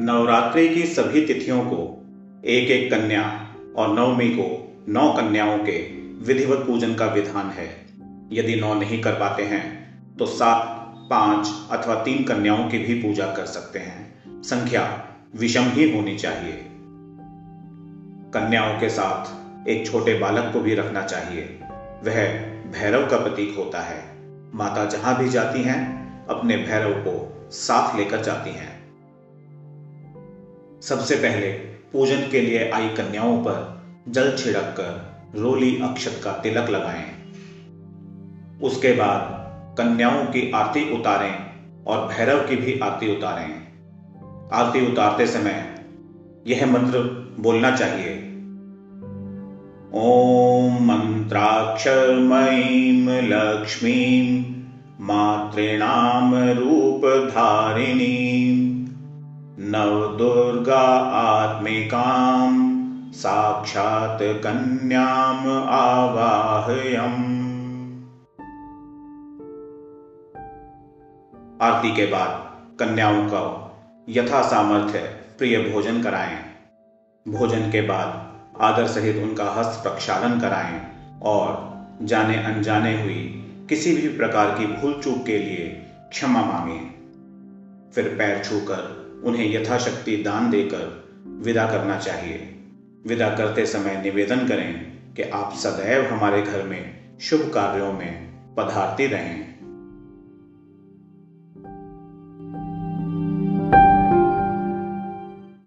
नवरात्रि की सभी तिथियों को एक एक कन्या और नवमी को, नौ कन्याओं के विधिवत पूजन का विधान है। यदि नौ नहीं कर पाते हैं तो सात, पाँच अथवा तीन कन्याओं की भी पूजा कर सकते हैं। संख्या विषम ही होनी चाहिए। कन्याओं के साथ एक छोटे बालक को भी रखना चाहिए। वह भैरव का प्रतीक होता है। माता जहाँ भी जाती हैं, अपने भैरव को साथ लेकर जाती हैं। सबसे पहले पूजन के लिए आई कन्याओं पर जल छिड़क कर रोली अक्षत का तिलक लगाएँ। उसके बाद कन्याओं की आरती उतारें और भैरव की भी आरती उतारें। आरती उतारते समय यह मंत्र बोलना चाहिए। ओम ॐ लक्ष्मीं मातॄणां रूपधारिणीं नवदुर्गा आत्मिकां साक्षात् कन्याम् आवाहयम्। आरती के बाद कन्याओं का यथा सामर्थ्य प्रिय भोजन कराएँ। भोजन के बाद आदर सहित उनका हस्त प्रक्षालन कराएँ और जाने अनजाने हुई किसी भी प्रकार की भूल चूक के लिए क्षमा मांगें। फिर पैर छूकर उन्हें यथाशक्ति दान देकर विदा करना चाहिए। विदा करते समय निवेदन करें कि आप सदैव हमारे घर में शुभ कार्यों में पधारते रहें।